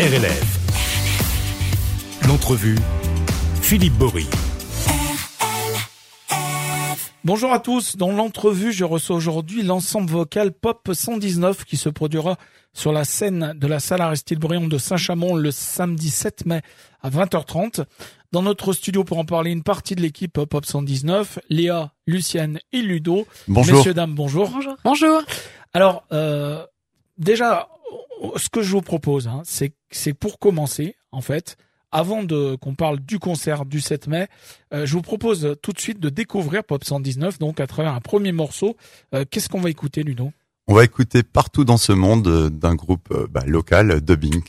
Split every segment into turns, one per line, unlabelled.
RLF. L'entrevue, Philippe Bory.
Bonjour à tous. Dans l'entrevue, je reçois aujourd'hui l'ensemble vocal Pop 119 qui se produira sur la scène de la salle Aristide Briand de Saint-Chamond le samedi 7 mai à 20h30. Dans notre studio pour en parler, une partie de l'équipe Pop 119, Léa, Lucienne et Ludo.
Bonjour.
Messieurs, dames, bonjour.
Bonjour. Bonjour.
Alors, euh, déjà, ce que je vous propose, hein, c'est c'est pour commencer, en fait, avant qu'on parle du concert du 7 mai, euh, je vous propose tout de suite de découvrir Pop 119, donc à travers un premier morceau. Euh, Qu'est-ce qu'on va écouter, Ludo?
On va écouter partout dans ce monde euh, d'un groupe bah, local, Dubbing.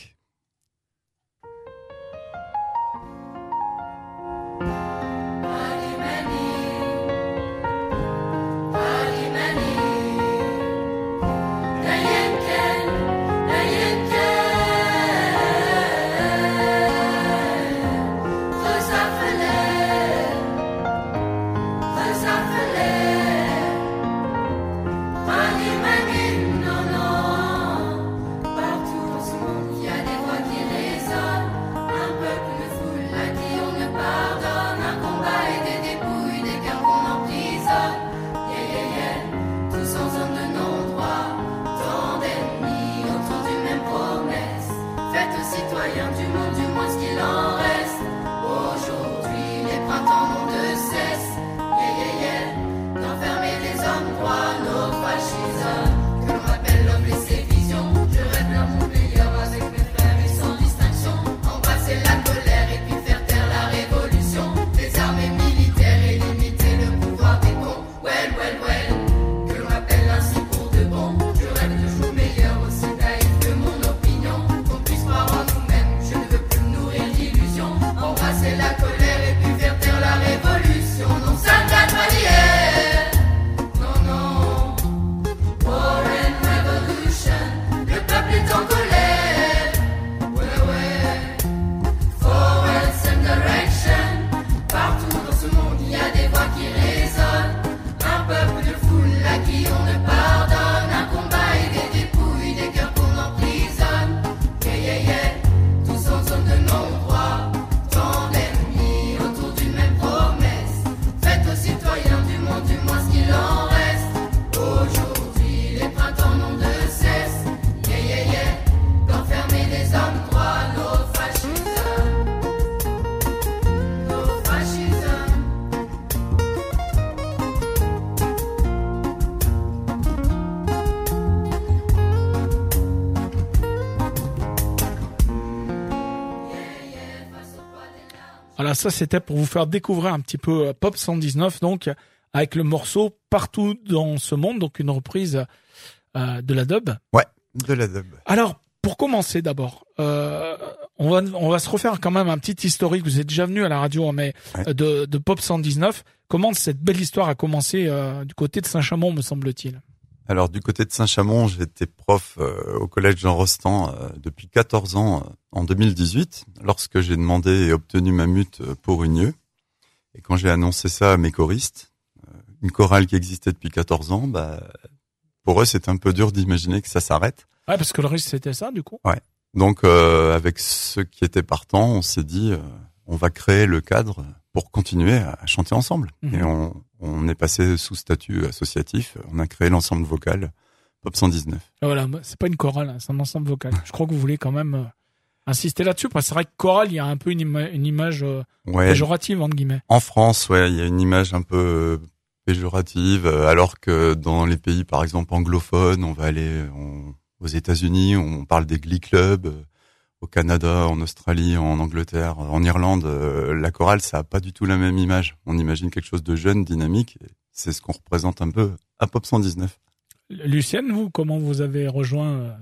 Ça
c'était pour vous faire découvrir un petit peu euh, Pop 119, donc avec le morceau Partout dans ce monde, donc une reprise euh, de la dub.
Ouais, de la dub.
Alors, pour commencer d'abord, euh, on va on va se refaire quand même un petit historique. Vous êtes déjà venu à la radio, hein, mais
Ouais.
de, de Pop 119. Comment cette belle histoire a commencé euh, du côté de Saint-Chamond, me semble-t-il?
Alors du côté de Saint-Chamond, j'étais prof euh, au collège Jean Rostand euh, depuis 14 ans euh, en 2018, lorsque j'ai demandé et obtenu ma mute pour une UE. Et quand j'ai annoncé ça à mes choristes, une chorale qui existait depuis 14 ans, bah, pour eux c'est un peu dur d'imaginer que ça s'arrête.
Ouais, parce que le risque c'était ça, du coup?
Donc euh, avec ceux qui étaient partants, on s'est dit, on va créer le cadre pour continuer à chanter ensemble.
Mhm.
Et on, on est passé sous statut associatif, on a créé l'ensemble vocal Pop 119.
Et Voilà, moi, c'est pas une chorale, hein, c'est un ensemble vocal. Je crois que vous voulez quand même euh, insister là-dessus, parce que c'est vrai que chorale, il y a un peu une, ima- une image euh,
Ouais,
péjorative entre guillemets.
en France, ouais, il y a une image un peu euh, péjorative, alors que dans les pays, par exemple, anglophones, on va aller on- aux États-Unis, on parle des Glee Clubs, au Canada, en Australie, en Angleterre, en Irlande, euh, la chorale, ça a pas du tout la même image. On imagine quelque chose de jeune, dynamique. C'est ce qu'on représente un peu à Pop 119.
Lucienne, vous, comment vous avez rejoint euh,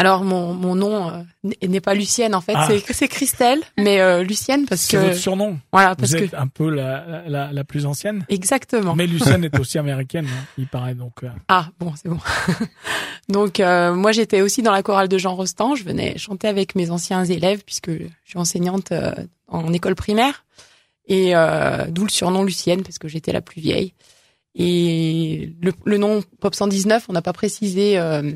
Alors mon, mon nom euh, n'est pas Lucienne en fait,
Ah.
c'est c'est Christelle, mais euh, Lucienne parce
C'est
que
votre surnom.
voilà parce
Vous
que
êtes un peu la, la, la plus ancienne.
exactement.
Mais Lucienne est aussi américaine, hein, il paraît. Donc, euh,
Ah bon c'est bon. Donc euh, moi j'étais aussi dans la chorale de Jean Rostand, je venais chanter avec mes anciens élèves puisque je suis enseignante euh, en école primaire et euh, d'où le surnom Lucienne parce que j'étais la plus vieille. Et le, le nom Pop 119, on n'a pas précisé euh,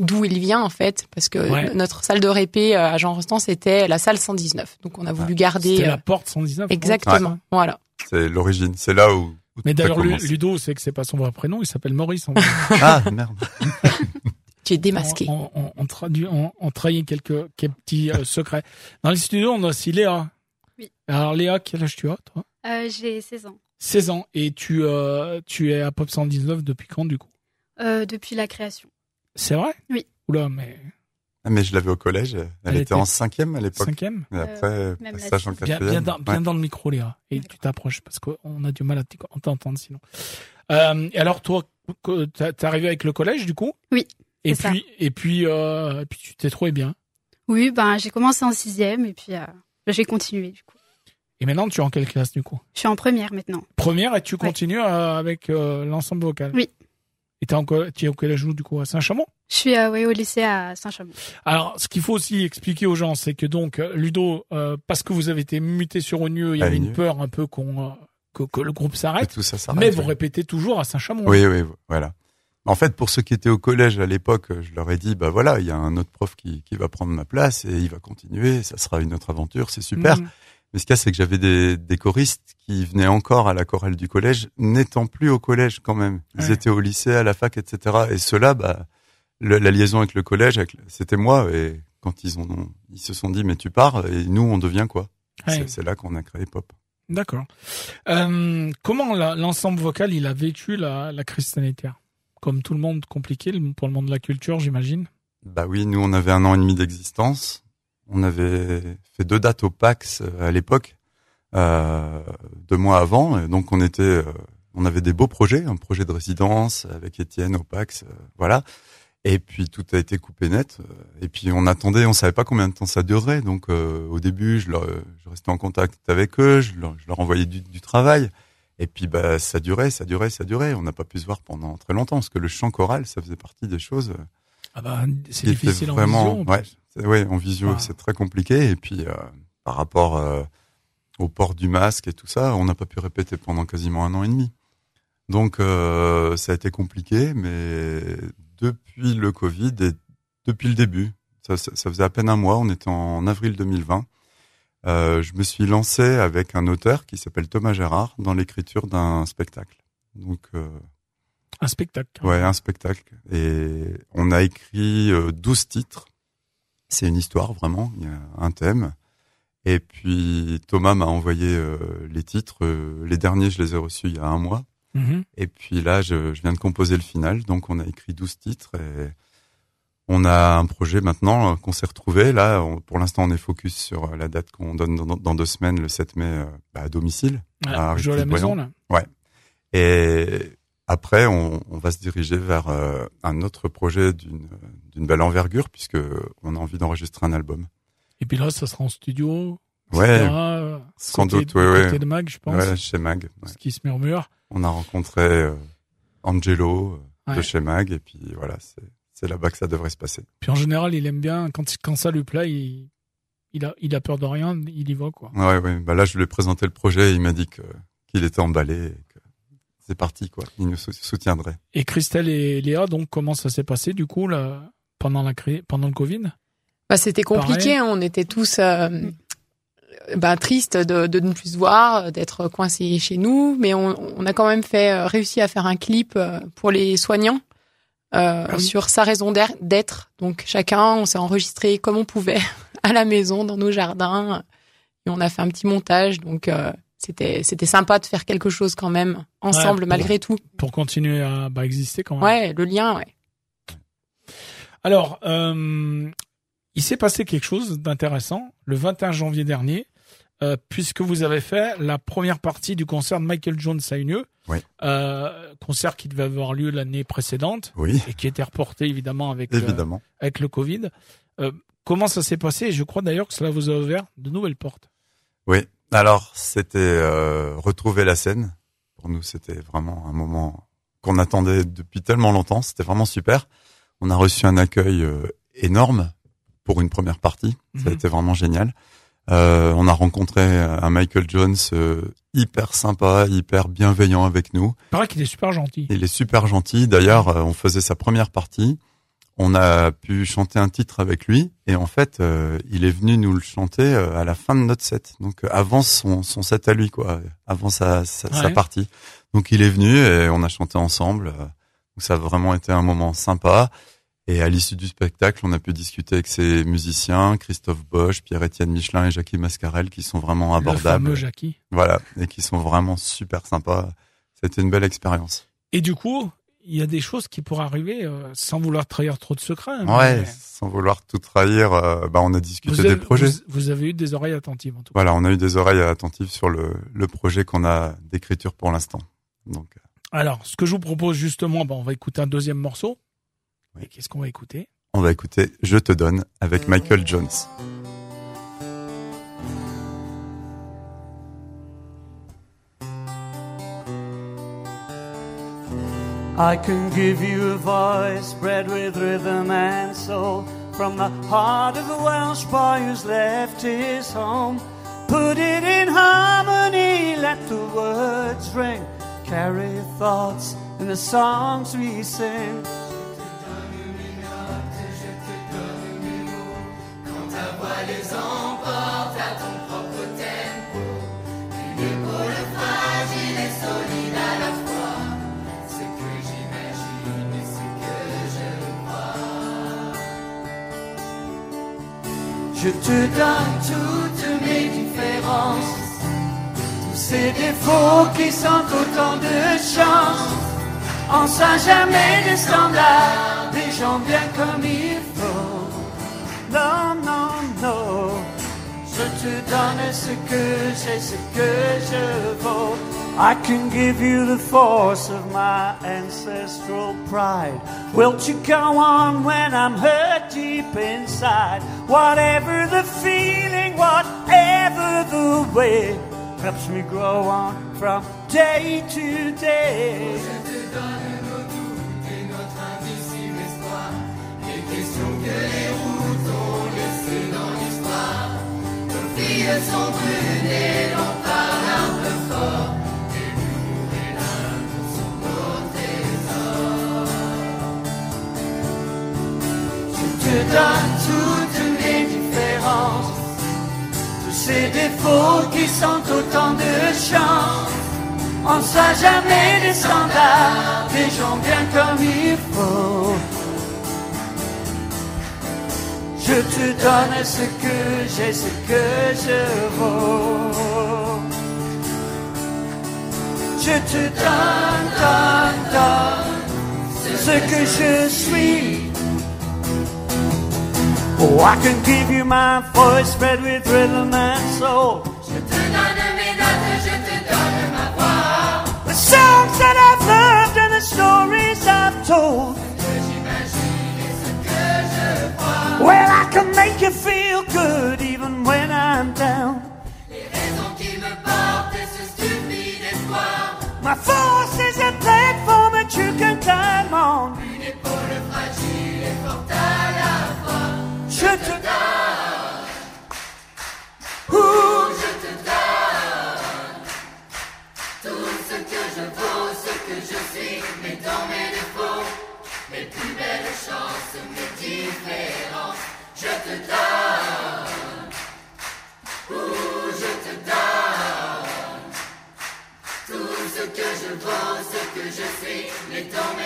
d'où il vient en fait, parce que
Ouais.
notre salle de répé euh, à Jean Rostand c'était la salle 119, donc on a voulu garder
C'était
euh,
la porte 119.
exactement. Voilà.
C'est l'origine. C'est là où. où
Mais d'ailleurs. Ludo, c'est que c'est pas son vrai prénom, il s'appelle Maurice. en.
Ah merde.
Tu es démasqué.
On, on, on traduit, on, on trahit quelques, quelques petits euh, secrets. Dans les studios, on a aussi Léa.
Oui.
Alors Léa, quel âge tu as, toi?
Euh, J'ai 16 ans.
16 ans. Et tu, euh, tu es à Pop 119 depuis quand, du coup?
Euh, depuis la création.
C'est vrai?
Oui.
Oula, mais
Ah, mais je l'avais au collège. Elle,
Elle
était,
était
en cinquième à l'époque.
cinquième?
Et après,
même la
passage en.
Bien,
quatrième.
bien, dans, bien
Ouais.
dans le micro, Léa. Et tu t'approches parce qu'on a du mal à t'entendre sinon. Euh, et alors, toi, t'es arrivé avec le collège, du coup?
Oui,
Et
ça.
puis, et puis, euh, et puis, tu t'es trouvé bien?
Oui, ben j'ai commencé en sixième et puis euh, j'ai continué du coup.
Et maintenant, tu es en quelle classe, du coup?
Je suis en première maintenant.
Première, et tu continues euh, avec euh, l'ensemble vocal?
Oui.
Et t'es en es au collège où, du coup, à Saint-Chamond?
Je suis euh, ouais, au lycée à Saint-Chamond.
Alors, ce qu'il faut aussi expliquer aux gens, c'est que donc, euh, Ludo, euh, parce que vous avez été muté sur Unieux, il y avait une peur un peu qu'on, euh, que, que le groupe s'arrête.
tout ça s'arrête.
Mais vous répétez toujours à Saint-Chamond.
Oui, oui, voilà. En fait, pour ceux qui étaient au collège à l'époque, je leur ai dit, bah voilà, il y a un autre prof qui, qui va prendre ma place et il va continuer, ça sera une autre aventure, c'est super.
Mhm.
Mais ce qu'il y a, c'est que j'avais des, des choristes qui venaient encore à la chorale du collège, n'étant plus au collège quand même. Ils
Ouais.
étaient au lycée, à la fac, etc. Et ceux-là, bah, le- la liaison avec le collège, c'était moi. Et quand ils ont, ils se sont dit, mais tu pars, et nous, on devient quoi?
Ouais.
C'est- là qu'on a créé Pop.
D'accord. Euh, comment l'ensemble vocal il a vécu la, la crise sanitaire? Comme tout le monde, compliqué pour le monde de la culture, j'imagine?
Bah oui, nous on avait un an et demi d'existence. On avait fait deux dates au PAX euh, à l'époque, euh, deux mois avant. Donc on était, euh, on avait des beaux projets, un projet de résidence avec Étienne au PAX, voilà. Et puis tout a été coupé net. Et puis on attendait, on savait pas combien de temps ça durerait. Donc au début, je, restais en contact avec eux, je leur, envoyais du, du travail. Et puis bah ça durait, ça durait, ça durait. On n'a pas pu se voir pendant très longtemps parce que le chant choral, ça faisait partie des choses.
Ah bah, c'est difficile
vraiment,
en vision. en
ouais, c'est- ouais, en visio,
Ah.
c'est très compliqué. Et puis, euh, par rapport euh, au port du masque et tout ça, on n'a pas pu répéter pendant quasiment un an et demi. Donc, euh, ça a été compliqué, mais depuis le Covid et depuis le début, ça, ça, ça faisait à peine un mois, on était en avril 2020. Euh, je me suis lancé avec un auteur qui s'appelle Thomas Gérard dans l'écriture d'un spectacle. Donc,
Un spectacle.
Ouais, un spectacle. Et on a écrit euh, 12 titres. C'est une histoire, vraiment. Il y a un thème. Et puis, Thomas m'a envoyé euh, les titres. Euh, les derniers, je les ai reçus il y a un mois.
Mhm.
Et puis là, je, je viens de composer le final. Donc, on a écrit 12 titres. Et on a un projet maintenant euh, qu'on s'est retrouvé. Là, on- pour l'instant, on est focus sur euh, la date qu'on donne dans, dans deux semaines, le 7 mai, euh, bah, à domicile.
Ouais, jouer à la maison, là.
Et après, on, on va se diriger vers euh, un autre projet d'une belle envergure, puisque on a envie d'enregistrer un album.
Et puis là, ça sera en studio.
Ouais, sans
côté-
doute, ouais,
côté
ouais.
de Mag, je pense.
Ouais, chez Mag. ouais.
Ce qui se murmure.
On a rencontré euh, Angelo euh, de chez Mag, et puis voilà, c'est là-bas que ça devrait se passer.
Puis en général, il aime bien, quand, quand ça lui plaît, il, il, a, il a peur de rien, il y va, quoi.
Ouais, ouais. Bah là, je lui ai présenté le projet, et il m'a dit qu'il était emballé, et c'est parti, quoi. Il nous sou- soutiendrait.
Et Christelle et Léa, donc, comment ça s'est passé, du coup, là, pendant la pendant le Covid?
Bah, c'était compliqué,
Pareil.
hein, on était tous euh, bah, tristes de, de ne plus se voir, d'être coincés chez nous, mais on, on a quand même fait euh, réussi à faire un clip euh, pour les soignants euh,
Ah oui.
sur sa raison d'être. Donc chacun, on s'est enregistré comme on pouvait à la maison, dans nos jardins, et on a fait un petit montage. Donc euh, c'était c'était sympa de faire quelque chose quand même ensemble
pour-
malgré tout.
Pour continuer à bah, exister, quand même.
Ouais, le lien, ouais.
Alors, euh, il s'est passé quelque chose d'intéressant le 21 janvier dernier, euh, puisque vous avez fait la première partie du concert de Michael Jones à Unieux,
Oui.
euh, concert qui devait avoir lieu l'année précédente
Oui,
et qui était reporté évidemment avec, euh,
évidemment.
avec le Covid. Euh, comment ça s'est passé? Je crois d'ailleurs que cela vous a ouvert de nouvelles portes.
Oui. Alors, c'était euh, retrouver la scène. Pour nous, c'était vraiment un moment qu'on attendait depuis tellement longtemps. C'était vraiment super. On a reçu un accueil euh, énorme pour une première partie. Ça a
Mhm.
été vraiment génial. Euh, on a rencontré un Michael Jones euh, hyper sympa, hyper bienveillant avec nous.
Il paraît qu'il est super gentil.
Il est super gentil. D'ailleurs, euh, on faisait sa première partie. On a pu chanter un titre avec lui et en fait euh, il est venu nous le chanter euh, à la fin de notre set. Donc euh, avant son, son set à lui quoi avant sa, sa, sa
Ouais.
partie. Donc il est venu et on a chanté ensemble. Donc ça a vraiment été un moment sympa. Et à l'issue du spectacle on a pu discuter avec ses musiciens Christophe Bosch Pierre-Étienne Michelin et Jackie Mascarel qui sont vraiment
Le fameux
abordables.
Jackie.
voilà et qui sont vraiment super sympas. C'était une belle expérience.
Et du coup, il y a des choses qui pourraient arriver euh, sans vouloir trahir trop de secrets. hein,
ouais
mais
sans vouloir tout trahir euh, bah on a discuté
vous
des projets
vous- vous avez eu des oreilles attentives en tout cas.
Voilà, on a eu des oreilles attentives sur le, le projet qu'on a d'écriture pour l'instant. Donc, euh,
Alors, ce que je vous propose justement, ben, on va écouter un deuxième morceau.
Oui.
Qu'est-ce qu'on va écouter?
On va écouter Je te donne avec Michael Jones.
I can give you a voice bred with rhythm and soul from the heart of a Welsh boy who's left his home. Put it in harmony, let the words ring, carry thoughts in the songs we sing. Je te donne toutes mes différences, tous ces défauts qui sont autant de chance. On sera jamais des standards, des gens bien comme il faut. Non, non, non. Je te donne ce que j'ai, ce que je vaux. I can give you the force of my ancestral pride. Will you go on when I'm hurt deep inside? Whatever the feeling, whatever the way, helps me grow on from day to day. Je te donne toutes mes différences, tous ces défauts qui sont autant de chance. On ne sera jamais des standards, des gens bien comme il faut. Je te donne ce que j'ai, ce que je vaux. Je te donne, donne, donne ce que je suis. Oh, I can give you my voice spread with rhythm and soul.
Je te donne mes notes, je te donne ma voix.
The songs that I've loved and the stories I've told. Well, I can make you feel good even when I'm down.
Les raisons qui me portent ce stupide espoir.
My force is a platform
que je vaux, ce que je suis, mais dans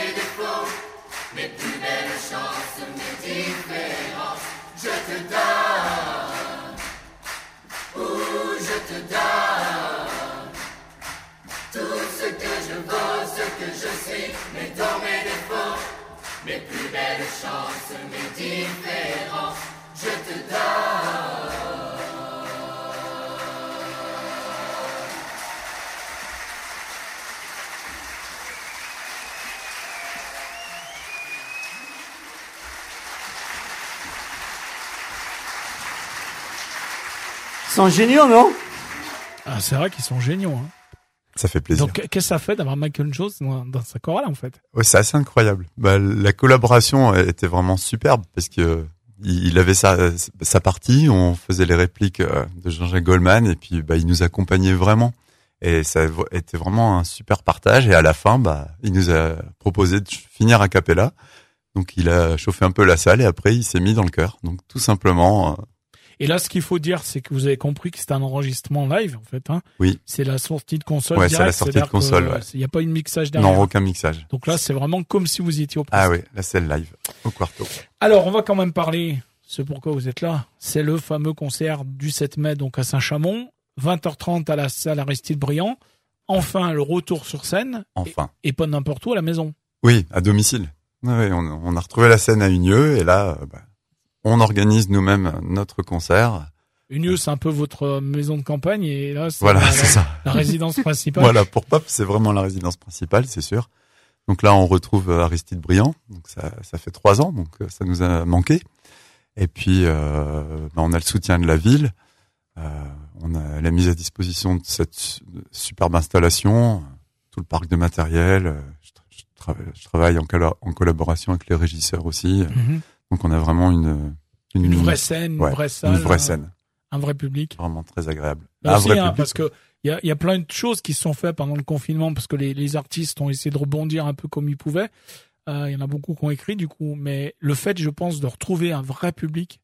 mes plus belles chances, mes différences, je te donne.
Ils sont géniaux, non?
Ah, c'est vrai qu'ils sont géniaux. Hein.
Ça fait plaisir.
Donc, qu'est-ce que ça fait d'avoir Michael Jones dans, dans sa chorale en fait?
Ouais, c'est assez incroyable. Bah, la collaboration était vraiment superbe parce que il il avait sa, sa partie, on faisait les répliques euh, de Jean-Jacques Goldman et puis bah, il nous accompagnait vraiment. Et ça était vraiment un super partage. Et à la fin, bah, il nous a proposé de finir a cappella. Donc il a chauffé un peu la salle et après il s'est mis dans le cœur. Donc tout simplement, euh,
Et là, ce qu'il faut dire, c'est que vous avez compris que c'est un enregistrement live, en fait. Hein.
Oui.
C'est la sortie de console
Ouais, c'est la sortie de console, ouais.
Il n'y a pas une mixage derrière.
non aucun mixage.
Donc là, c'est vraiment comme si vous étiez au
Ah oui, là c'est le live au quarto.
Alors, on va quand même parler, c'est pourquoi vous êtes là, c'est le fameux concert du 7 mai, donc à Saint-Chamond, 20h30 à la salle Aristide Briand. Enfin, le retour sur scène,
Enfin.
et, et pas n'importe où, à la maison.
Oui, à domicile. Ouais, ouais, on, on a retrouvé la scène à Unieux et là, euh, bah, on organise nous-mêmes notre concert.
Unieux, c'est un peu votre maison de campagne, et là, c'est
Voilà,
la,
ça.
la résidence principale.
Voilà, pour Pop, c'est vraiment la résidence principale, c'est sûr. Donc là, on retrouve euh, Aristide Briand. Donc ça, ça fait trois ans, donc euh, ça nous a manqué. Et puis, euh, bah, on a le soutien de la ville. Euh, on a la mise à disposition de cette su- superbe installation, tout le parc de matériel. Je, tra- je tra- je travaille en, colla- en collaboration avec les régisseurs aussi.
Mhm.
Donc on a vraiment une une,
Une vraie scène, une vraie salle.
une vraie scène,
Un vrai public.
vraiment très agréable.
Là
Un
aussi,
vrai
hein,
public.
parce que il y a, y a plein de choses qui se sont faites pendant le confinement parce que les, les artistes ont essayé de rebondir un peu comme ils pouvaient. Euh, Il y en a beaucoup qui ont écrit du coup, mais le fait, je pense, de retrouver un vrai public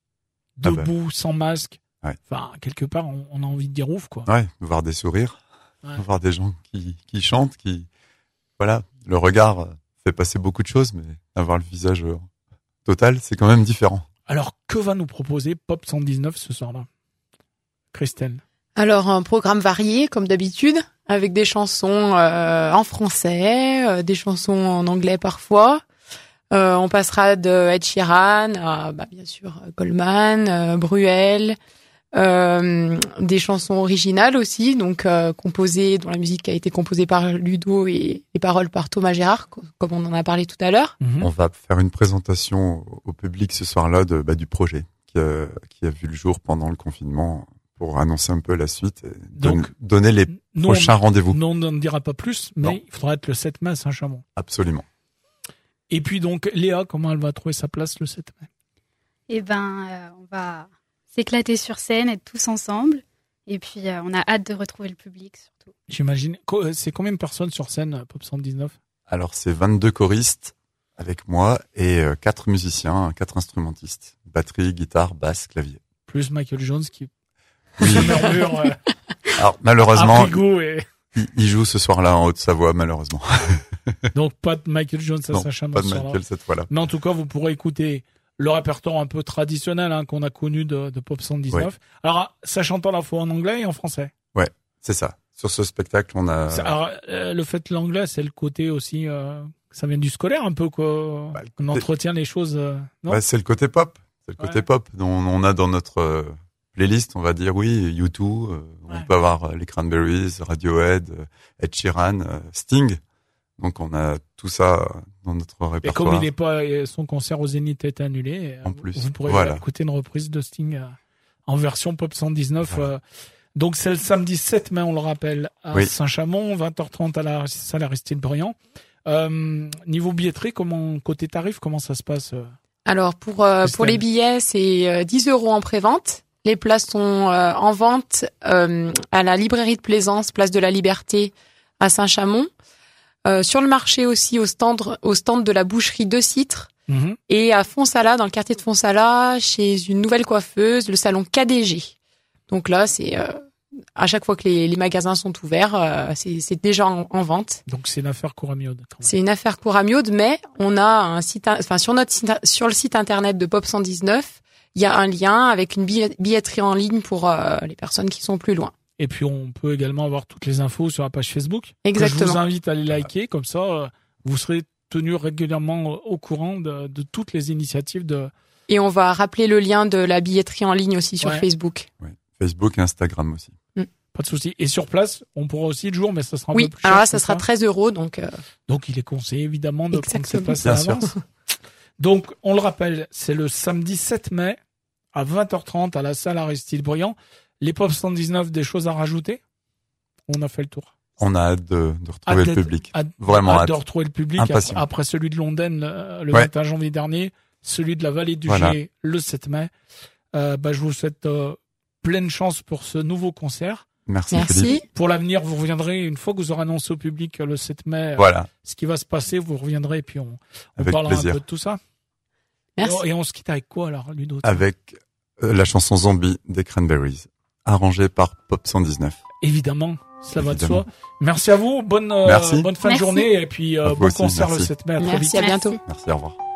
Ah bah.
debout, sans masque,
Ouais.
enfin quelque part, on, on a envie de dire ouf quoi.
Ouais, voir des sourires,
Ouais.
voir des gens qui, qui chantent, qui, voilà, le regard fait passer beaucoup de choses, mais avoir le visage total, c'est quand même différent.
Alors que va nous proposer Pop 119 ce soir-là, Christelle
Alors un programme varié comme d'habitude, avec des chansons euh, en français, euh, des chansons en anglais parfois. Euh, on passera de Ed Sheeran à bah, bien sûr Goldman, euh, Bruel, euh, des chansons originales aussi, donc euh, composées dont la musique a été composée par Ludo et les paroles par Thomas Gérard, co- comme on en a parlé tout à l'heure.
Mhm.
On va faire une présentation au- public ce soir-là de, bah, du projet qui a, qui a vu le jour pendant le confinement pour annoncer un peu la suite et don-
Donc,
donner les prochains rendez-vous.
nous, on n'en dira pas plus, mais
Non.
il faudra être le 7 mai à Saint-Chamond.
Absolument.
Et puis donc, Léa, comment elle va trouver sa place le 7 mai?
Eh ben, euh, on va s'éclater sur scène, être tous ensemble. Et puis, euh, on a hâte de retrouver le public, surtout.
J'imagine. Euh, C'est combien de personnes sur scène, euh, Pop 119
Alors c'est 22 choristes avec moi et quatre musiciens, quatre instrumentistes, batterie, guitare, basse, clavier.
Plus Michael Jones qui
Oui.
murmure euh,
Alors malheureusement,
et
il, il joue ce soir-là en Haute-Savoie, malheureusement.
donc pas de Michael Jones à
Non,
Saint-Chamond
Pas de. Michael cette fois-là.
Mais en tout cas, vous pourrez écouter le répertoire un peu traditionnel hein, qu'on a connu de, de Pop 119. Alors, ça chante à la fois en anglais et en français.
C'est ça. Sur ce spectacle, on a
Alors, euh, le fait de l'anglais, c'est le côté aussi... euh, ça vient du scolaire un peu, quoi.
Bah,
On entretient les choses... euh,
Ouais, c'est le côté pop. C'est le côté
Ouais.
pop. dont on a dans notre euh, playlist, on va dire oui, U2. euh,
Ouais.
On peut avoir les Cranberries, Radiohead, Ed Sheeran, Sting. Donc on a tout ça dans notre
Et comme
répertoire.
il n'est pas, euh, son concert au Zénith est annulé, euh,
En
vous-
plus,
vous pourrez
voilà.
écouter une reprise de Sting euh, en version Pop 119.
Voilà.
euh. donc c'est le samedi 7 mai, on le rappelle, à
Oui.
Saint-Chamond, 20h30 à la salle Aristide Briand. Euh, niveau billetterie, comment côté tarif, comment ça se passe
Alors pour euh, pour les billets, c'est euh, 10 euros en prévente. Les places sont euh, en vente euh, à la librairie de Plaisance, place de la Liberté, à Saint-Chamond. Euh, sur le marché aussi au stand au stand de la boucherie de Citre
Mhm.
et à Fonsala dans le quartier de Fonsala chez une nouvelle coiffeuse, le salon KDG. Donc là, c'est euh, à chaque fois que les, les magasins sont ouverts, euh, c'est déjà en, en vente.
Donc c'est une affaire Couramiode.
C'est une affaire couramiode, mais on a un site, enfin sur notre site, sur le site internet de Pop 119, il y a un lien avec une billet- billetterie en ligne pour euh, les personnes qui sont plus loin.
Et puis on peut également avoir toutes les infos sur la page Facebook. Que je
Exactement.
vous invite à les liker, comme ça euh, vous serez tenu régulièrement euh, au courant de, de toutes les initiatives de,
Et on va rappeler le lien de la billetterie en ligne aussi sur
Ouais.
Facebook.
Facebook et Instagram aussi.
Pas de souci. Et sur place, on pourra aussi le jour, mais ça sera un
Oui,
peu plus cher.
alors là,
c'est
ça sera 13 euros, donc euh,
Donc, il est conseillé évidemment de prendre ses
Exactement.
places à
Bien sûr.
l'avance. Donc, on le rappelle, c'est le samedi 7 mai à 20h30 à la salle Aristide Briand. Les Pop 119, des choses à rajouter? On a fait le tour.
On a hâte de, de retrouver
Hâte
le public.
hâte-
Vraiment
hâte
hâte.
de retrouver le public après, celui de Londres le, le
Ouais.
21 janvier dernier, celui de la vallée du
Voilà.
Le 7 mai. Euh, bah, je vous souhaite euh, pleine chance pour ce nouveau concert.
Merci,
merci.
Pour l'avenir, vous reviendrez une fois que vous aurez annoncé au public euh, le 7 mai euh,
Voilà,
ce qui va se passer. Vous reviendrez et puis on, on parlera un
plaisir.
peu de tout ça.
Merci.
Et on se quitte avec quoi alors, Ludo
Avec euh, la chanson Zombie des Cranberries, arrangée par Pop 119.
Évidemment, ça va de soi. Merci à vous, bonne, euh, bonne fin de journée et puis euh, bon
aussi,
concert le
merci.
7 mai. À très vite.
Merci, à bientôt.
Merci, au revoir.